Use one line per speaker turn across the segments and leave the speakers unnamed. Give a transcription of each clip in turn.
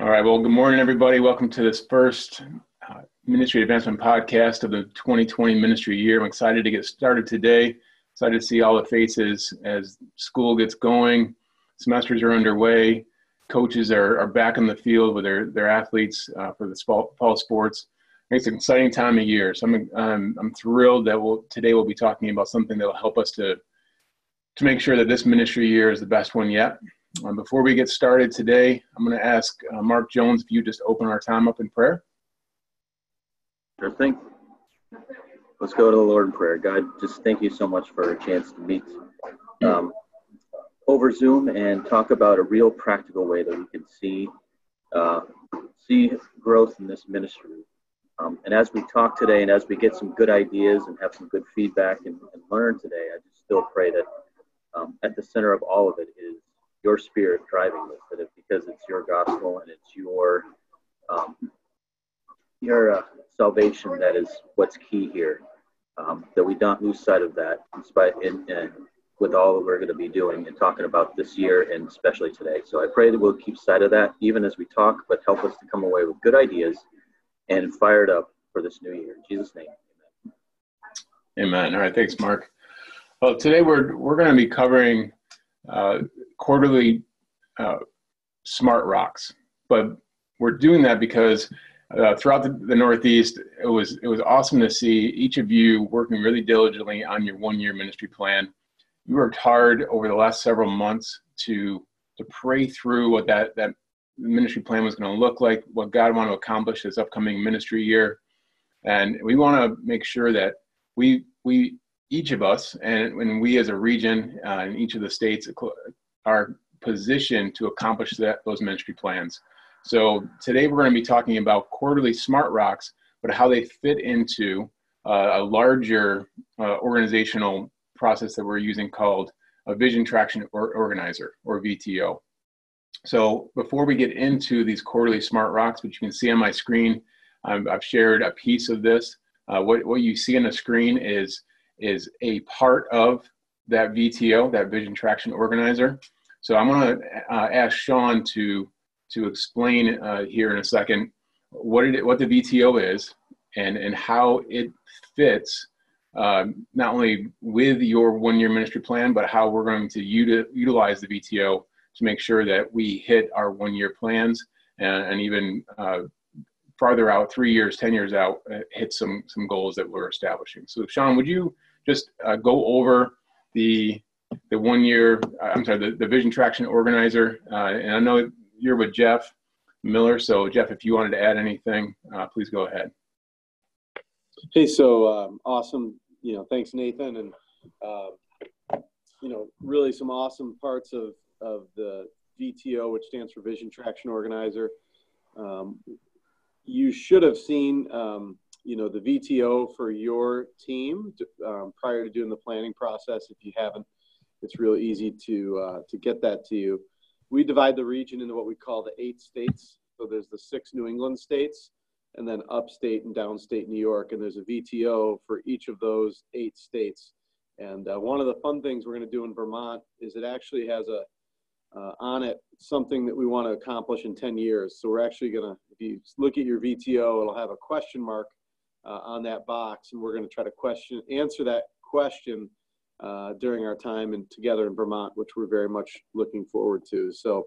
All right. Well, good morning, everybody. Welcome to this first uh, Ministry Advancement podcast of the 2020 ministry year. I'm excited to get started today. Excited to see all the faces as school gets going. Semesters are underway. Coaches are, are back in the field with their, their athletes uh, for the fall sports. It's an exciting time of year. So I'm, um, I'm thrilled that we'll, today we'll be talking about something that will help us to, to make sure that this ministry year is the best one yet. Um, before we get started today, I'm going to ask uh, Mark Jones if you just open our time up in prayer.
Sure thing. Let's go to the Lord in prayer. God, just thank you so much for a chance to meet um, over Zoom and talk about a real practical way that we can see uh, see growth in this ministry. Um, and as we talk today, and as we get some good ideas and have some good feedback and, and learn today, I just still pray that um, at the center of all of it is your spirit driving this, that it, because it's your gospel and it's your um, your uh, salvation that is what's key here. Um, that we don't lose sight of that, in spite in, in, with all that we're going to be doing and talking about this year and especially today. So I pray that we'll keep sight of that even as we talk, but help us to come away with good ideas and fired up for this new year. In Jesus' name,
amen. Amen. All right, thanks, Mark. Well, today we're we're going to be covering uh, quarterly uh, smart rocks. But we're doing that because uh, throughout the, the, Northeast, it was it was awesome to see each of you working really diligently on your one year ministry plan. You worked hard over the last several months to to pray through what that that ministry plan was going to look like, what God wanted to accomplish this upcoming ministry year, and we want to make sure that we we each of us and when we as a region uh, in each of the states are positioned to accomplish that, those ministry plans. So today we're going to be talking about quarterly smart rocks, but how they fit into uh, a larger uh, organizational process that we're using called a vision traction or organizer or VTO. So before we get into these quarterly smart rocks, which you can see on my screen, I've shared a piece of this. Uh, what, what you see on the screen is, is a part of that VTO, that Vision Traction Organizer. So I'm going to uh, ask Sean to to explain uh, here in a second what it what the VTO is and and how it fits um, not only with your one year ministry plan, but how we're going to uti- utilize the VTO to make sure that we hit our one year plans and, and even uh, farther out, three years, ten years out, uh, hit some some goals that we're establishing. So Sean, would you just uh, go over the the one year I'm sorry the, the vision traction organizer uh, and I know you're with Jeff Miller so Jeff if you wanted to add anything uh, please go ahead
hey so um, awesome you know thanks Nathan and uh, you know really some awesome parts of of the VTO which stands for vision traction organizer um, you should have seen um, you know the VTO for your team um, prior to doing the planning process. If you haven't, it's real easy to uh, to get that to you. We divide the region into what we call the eight states. So there's the six New England states, and then upstate and downstate New York, and there's a VTO for each of those eight states. And uh, one of the fun things we're going to do in Vermont is it actually has a uh, on it something that we want to accomplish in 10 years. So we're actually going to, if you look at your VTO, it'll have a question mark uh, on that box, and we're going to try to question answer that question uh, during our time and together in Vermont, which we're very much looking forward to. So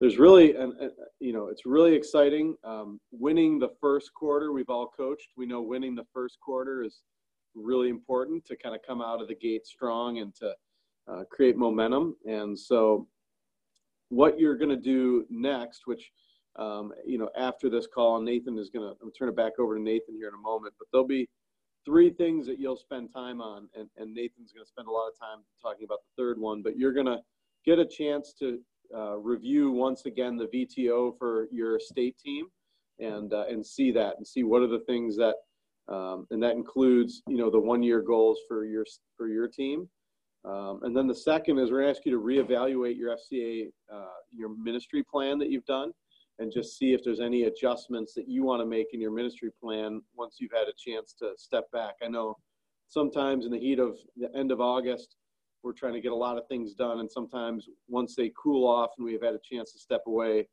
there's really, an, a, you know, it's really exciting. Um, winning the first quarter, we've all coached. We know winning the first quarter is really important to kind of come out of the gate strong and to uh, create momentum. And so, what you're going to do next, which um, you know, after this call, Nathan is going to, turn it back over to Nathan here in a moment, but there'll be three things that you'll spend time on, and, and Nathan's going to spend a lot of time talking about the third one, but you're going to get a chance to uh, review once again the VTO for your state team and, uh, and see that and see what are the things that, um, and that includes, you know, the one year goals for your, for your team. Um, and then the second is we're going to ask you to reevaluate your FCA, uh, your ministry plan that you've done and just see if there's any adjustments that you want to make in your ministry plan once you've had a chance to step back. I know sometimes in the heat of the end of August, we're trying to get a lot of things done, and sometimes once they cool off and we've had a chance to step away,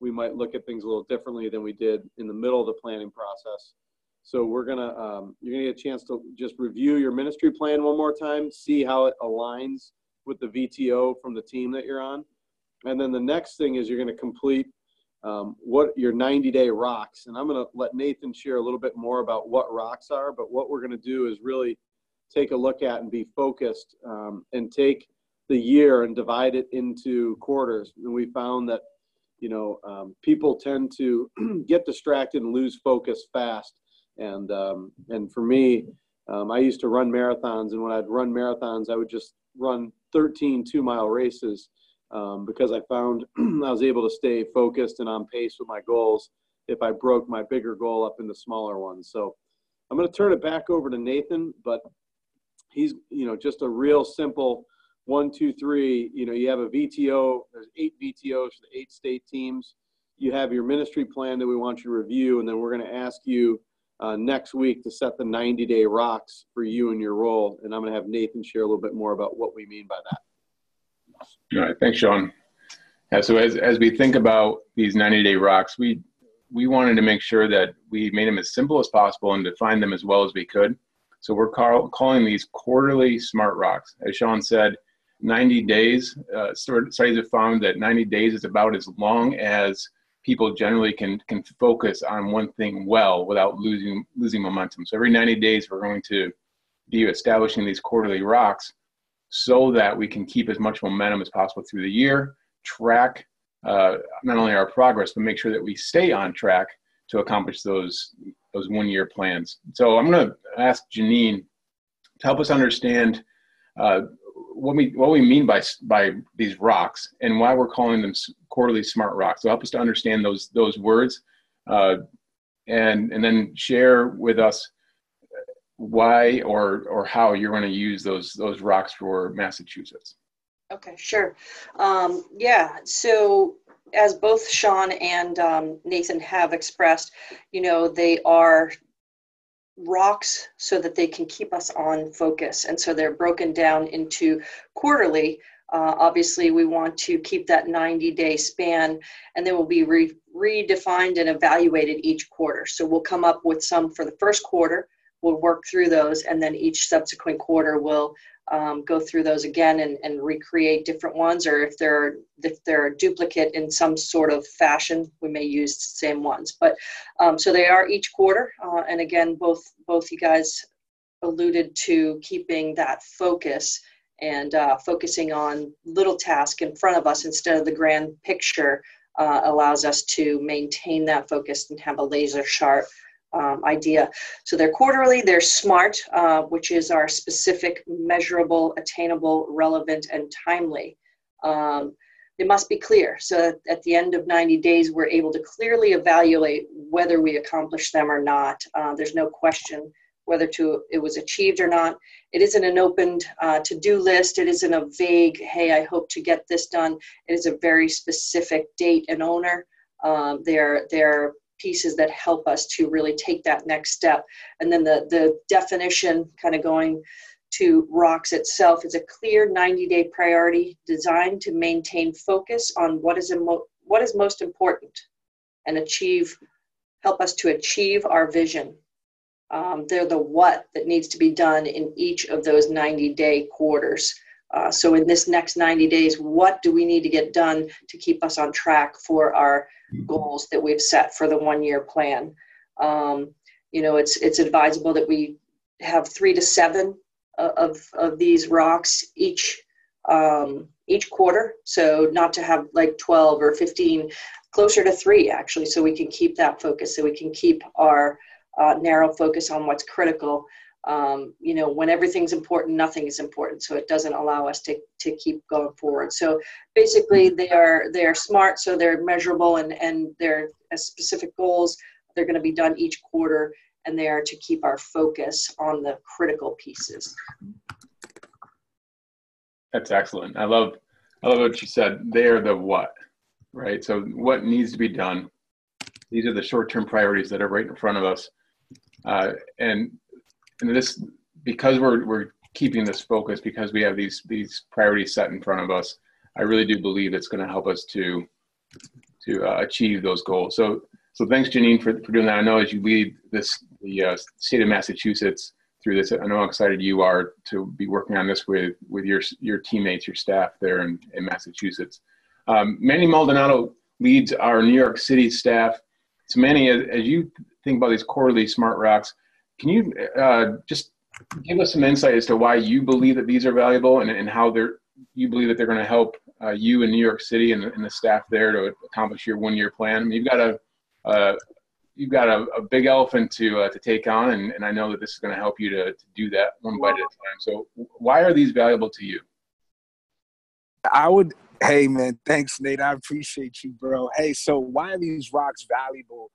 we might look at things a little differently than we did in the middle of the planning process. So we're gonna, um, you're gonna get a chance to just review your ministry plan one more time, see how it aligns with the VTO from the team that you're on. And then the next thing is you're gonna complete um, what your 90 day rocks. And I'm gonna let Nathan share a little bit more about what rocks are, but what we're gonna do is really take a look at and be focused um, and take the year and divide it into quarters. And we found that, you know, um, people tend to get distracted and lose focus fast. And um, and for me, um, I used to run marathons, and when I'd run marathons, I would just run 13 two mile races um, because I found I was able to stay focused and on pace with my goals if I broke my bigger goal up into smaller ones. So I'm going to turn it back over to Nathan, but he's you know just a real simple one, two, three. You know, you have a VTO. There's eight VTOs for the eight state teams. You have your ministry plan that we want you to review, and then we're going to ask you uh, next week to set the 90 day rocks for you and your role. And I'm going to have Nathan share a little bit more about what we mean by that.
All right, thanks, Sean. Yeah, so as, as we think about these 90 day rocks, we, we wanted to make sure that we made them as simple as possible and defined them as well as we could. So we're call, calling these quarterly smart rocks. As Sean said, 90 days, uh, studies have found that 90 days is about as long as people generally can, can focus on one thing well without losing, losing momentum. So every 90 days, we're going to be establishing these quarterly rocks so that we can keep as much momentum as possible through the year, track uh, not only our progress, but make sure that we stay on track to accomplish those those one year plans. So I'm going to ask Janine to help us understand uh, what we what we mean by by these rocks and why we're calling them quarterly smart rocks. So help us to understand those those words, uh, and and then share with us why or or how you're going to use those those rocks for Massachusetts.
Okay, sure. Um, yeah, so as both Sean and um, Nathan have expressed, you know, they are rocks so that they can keep us on focus. And so they're broken down into quarterly. Uh, obviously, we want to keep that 90 day span and they will be re- redefined and evaluated each quarter. So we'll come up with some for the first quarter, we'll work through those, and then each subsequent quarter will um, go through those again and, and recreate different ones, or if they're if they're duplicate in some sort of fashion, we may use the same ones. But um, so they are each quarter, uh, and again, both both you guys alluded to keeping that focus and uh, focusing on little task in front of us instead of the grand picture uh, allows us to maintain that focus and have a laser sharp um, idea. So they're quarterly, they're SMART, uh, which is our specific, measurable, attainable, relevant, and timely. Um, they must be clear so at the end of 90 days, we're able to clearly evaluate whether we accomplished them or not. Uh, there's no question whether to it was achieved or not. It isn't an opened uh, to-do list. It isn't a vague, hey, I hope to get this done. It is a very specific date and owner. Um, they're they're pieces that help us to really take that next step. And then the, the definition, kind of going to rocks itself, is a clear 90 day priority designed to maintain focus on what is, imo- what is most important and achieve, help us to achieve our vision. Um, they're the what that needs to be done in each of those 90 day quarters. Uh, so in this next 90 days, what do we need to get done to keep us on track for our goals that we've set for the one year plan? Um, you know, it's it's advisable that we have three to seven of of these rocks each um, each quarter. So not to have like 12 or 15, closer to three actually, so we can keep that focus, so we can keep our uh, narrow focus on what's critical um, you know when everything's important nothing is important. So it doesn't allow us to, to keep going forward. So basically they are they are smart so they're measurable and and they're specific goals they're going to be done each quarter and they are to keep our focus on the critical pieces.
That's excellent. I love i love what you said. They're the what right? So what needs to be done? These are the short-term priorities that are right in front of us. Uh, and and this because we're we're keeping this focus because we have these these priorities set in front of us. I really do believe it's going to help us to to uh, achieve those goals. So so thanks, Janine, for, for doing that. I know as you lead this the uh, state of Massachusetts through this, I know how excited you are to be working on this with with your your teammates, your staff there in, in Massachusetts. Um, Manny Maldonado leads our New York City staff. So Manny, as, as you think about these quarterly smart rocks, can you uh, just give us some insight as to why you believe that these are valuable and, and how they're you believe that they're going to help uh, you in New York City and, and, the staff there to accomplish your one-year plan. I mean, you've got a uh, you've got a, a, big elephant to uh, to take on, and, and I know that this is going to help you to, to do that one bite at a time. So, why are these valuable to you?
I would. Hey man, thanks Nate. I appreciate you, bro. Hey, so why are these rocks valuable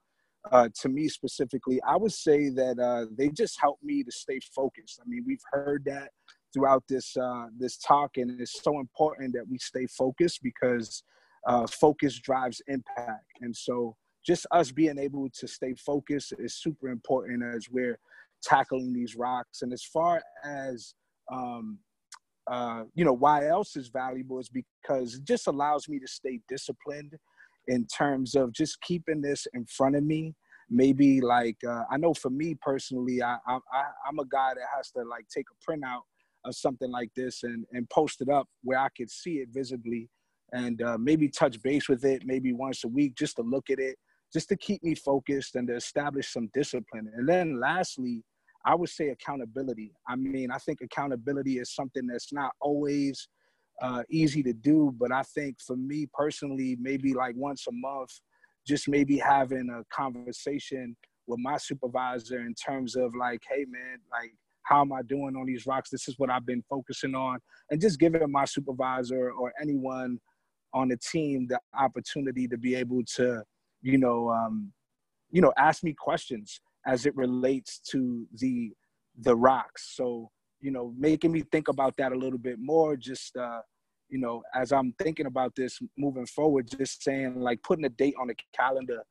uh, to me specifically? I would say that uh, they just help me to stay focused. I mean, we've heard that throughout this uh, this talk, and it's so important that we stay focused because uh, focus drives impact. And so, just us being able to stay focused is super important as we're tackling these rocks. And as far as um, uh, you know, why else is valuable is because it just allows me to stay disciplined in terms of just keeping this in front of me. Maybe like uh, i know for me personally I, I i'm a guy that has to like take a printout of something like this and and post it up where i could see it visibly and uh, maybe touch base with it maybe once a week just to look at it just to keep me focused and to establish some discipline. And then lastly i would say accountability. I mean i think accountability is something that's not always uh, easy to do but i think for me personally maybe like once a month just maybe having a conversation with my supervisor in terms of like hey man like how am I doing on these rocks? This is what I've been focusing on. And just giving my supervisor or anyone on the team the opportunity to be able to, you know, um, you know, ask me questions as it relates to the the rocks. So, you know, making me think about that a little bit more, just uh, you know, as I'm thinking about this moving forward, just saying like putting a date on the calendar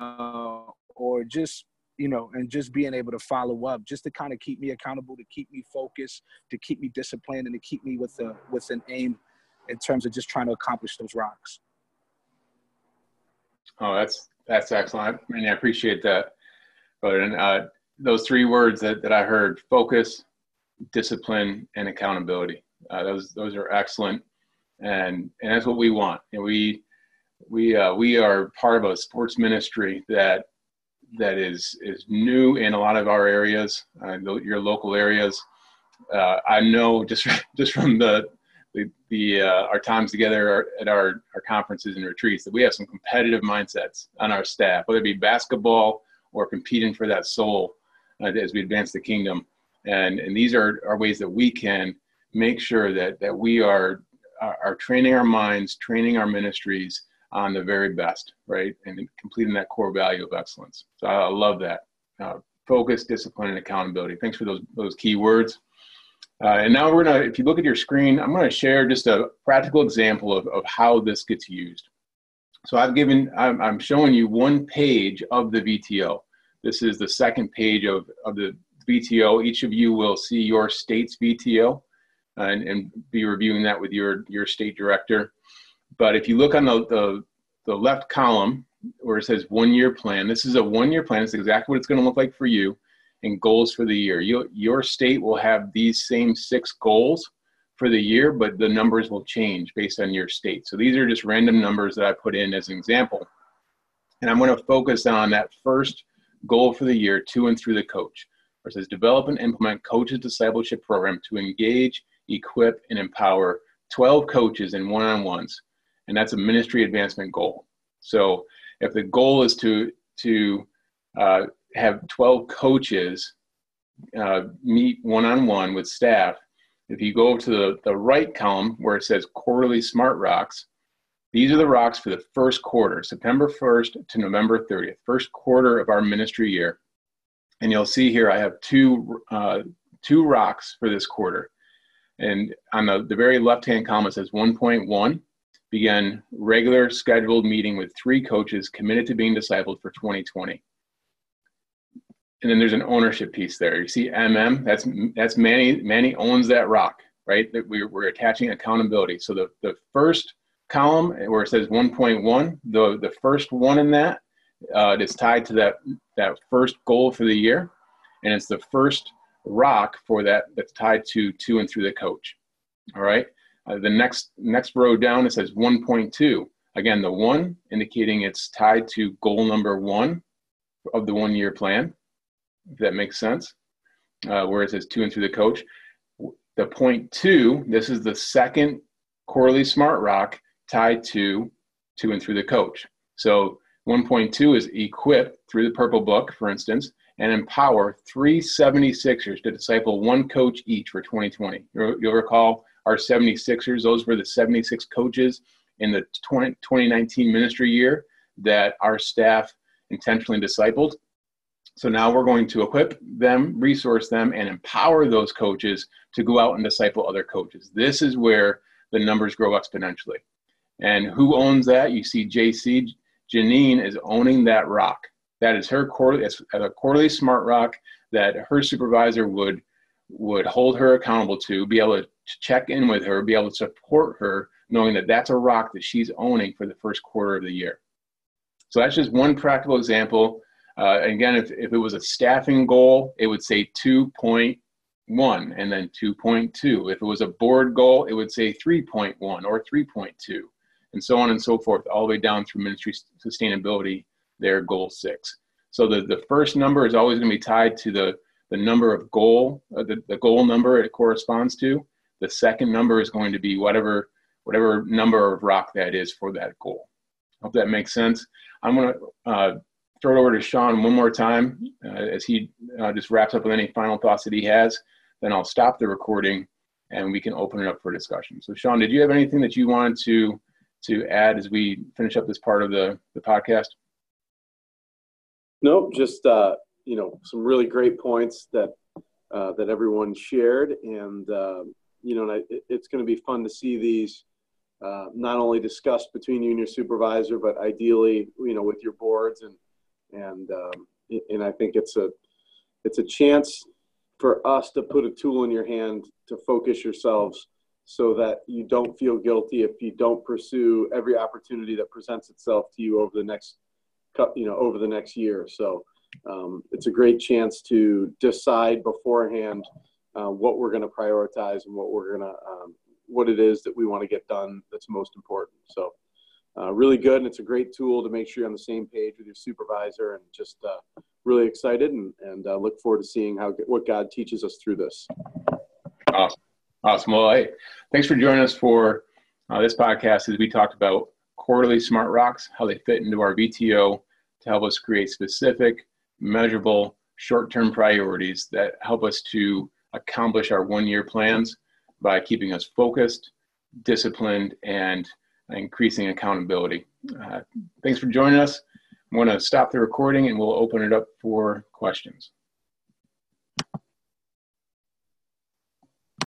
uh, or just you know, and just being able to follow up, just to kind of keep me accountable, to keep me focused, to keep me disciplined, and to keep me with a with an aim in terms of just trying to accomplish those rocks.
Oh, that's that's excellent. I mean, I appreciate that. But and uh, those three words that, that I heard: focus, discipline, and accountability. Uh, those those are excellent, and and that's what we want. And we we uh, we are part of a sports ministry that that is is new in a lot of our areas, uh, your local areas. Uh, I know just just from the the, the uh, our times together at our, our conferences and retreats that we have some competitive mindsets on our staff, whether it be basketball or competing for that soul uh, as we advance the kingdom. And and these are, are ways that we can make sure that that we are are, training our minds, training our ministries on the very best, right? And completing that core value of excellence. So I, love that. Uh, focus, discipline, and accountability. Thanks for those, those key words. Uh, and now we're gonna, if you look at your screen, I'm gonna share just a practical example of, of how this gets used. So I've given, I'm, I'm showing you one page of the VTO. This is the second page of, of the VTO. Each of you will see your state's VTO uh, and, and be reviewing that with your, your state director. But if you look on the, the, the left column where it says one year plan, this is a one year plan. It's exactly what it's going to look like for you and goals for the year. You, your state will have these same six goals for the year, but the numbers will change based on your state. So these are just random numbers that I put in as an example. And I'm going to focus on that first goal for the year to and through the coach, it says develop and implement coaches discipleship program to engage, equip, and empower 12 coaches in one-on-ones and that's a ministry advancement goal. So if the goal is to to uh, have 12 coaches uh, meet one-on-one with staff, if you go to the, the right column where it says quarterly smart rocks, these are the rocks for the first quarter, September 1st to November 30th, first quarter of our ministry year. And you'll see here I have two, uh, two rocks for this quarter. And on the, the very left-hand column it says 1.1, began regular scheduled meeting with three coaches committed to being discipled for 2020. And then there's an ownership piece there. You see MM, that's that's Manny, Manny owns that rock, right? That we're, we're attaching accountability. So the, the first column where it says 1.1, the, the first one in that uh, is tied to that, that first goal for the year. And it's the first rock for that that's tied to to and through the coach. All right. Uh, the next next row down it says 1.2. Again, the one indicating it's tied to goal number one of the one year plan. If that makes sense. Uh, where it says to and through the coach. The point two, this is the second quarterly smart rock tied to to and through the coach. So 1.2 is equip through the purple book, for instance, and empower three 76ers to disciple one coach each for 2020. You'll recall our 76ers, those were the 76 coaches in the 20, 2019 ministry year that our staff intentionally discipled. So now we're going to equip them, resource them, and empower those coaches to go out and disciple other coaches. This is where the numbers grow exponentially. And who owns that? You see JC, Janine is owning that rock. That is her quarterly, a quarterly smart rock that her supervisor would would hold her accountable to, be able to check in with her, be able to support her, knowing that that's a rock that she's owning for the first quarter of the year. So that's just one practical example. Uh, again, if, if it was a staffing goal, it would say 2.1 and then 2.2. If it was a board goal, it would say 3.1 or 3.2 and so on and so forth, all the way down through ministry sustainability, their goal six. So the, the first number is always going to be tied to the, the number of goal, uh, the, the goal number it corresponds to. The second number is going to be whatever, whatever number of rock that is for that goal. Hope that makes sense. I'm going to uh, throw it over to Sean one more time uh, as he uh, just wraps up with any final thoughts that he has. Then I'll stop the recording and we can open it up for discussion. So Sean, did you have anything that you wanted to to add as we finish up this part of the, the podcast?
Nope, just uh, you know some really great points that uh, that everyone shared, and uh, you know, and I, it's going to be fun to see these uh, not only discussed between you and your supervisor, but ideally, you know, with your boards, and and um, and I think it's a it's a chance for us to put a tool in your hand to focus yourselves so that you don't feel guilty if you don't pursue every opportunity that presents itself to you over the next you know over the next year so. Um, it's a great chance to decide beforehand uh, what we're going to prioritize and what we're going to um, what it is that we want to get done that's most important. So uh, really good and it's a great tool to make sure you're on the same page with your supervisor and just uh, really excited and, and uh, look forward to seeing how what god teaches us through this.
Awesome Awesome. Well, hey, thanks for joining us for uh, this podcast as we talked about quarterly smart rocks, how they fit into our VTO to help us create specific, measurable, short term priorities that help us to accomplish our one year plans by keeping us focused, disciplined, and increasing accountability. Uh, thanks for joining us. I'm going to stop the recording and we'll open it up for questions.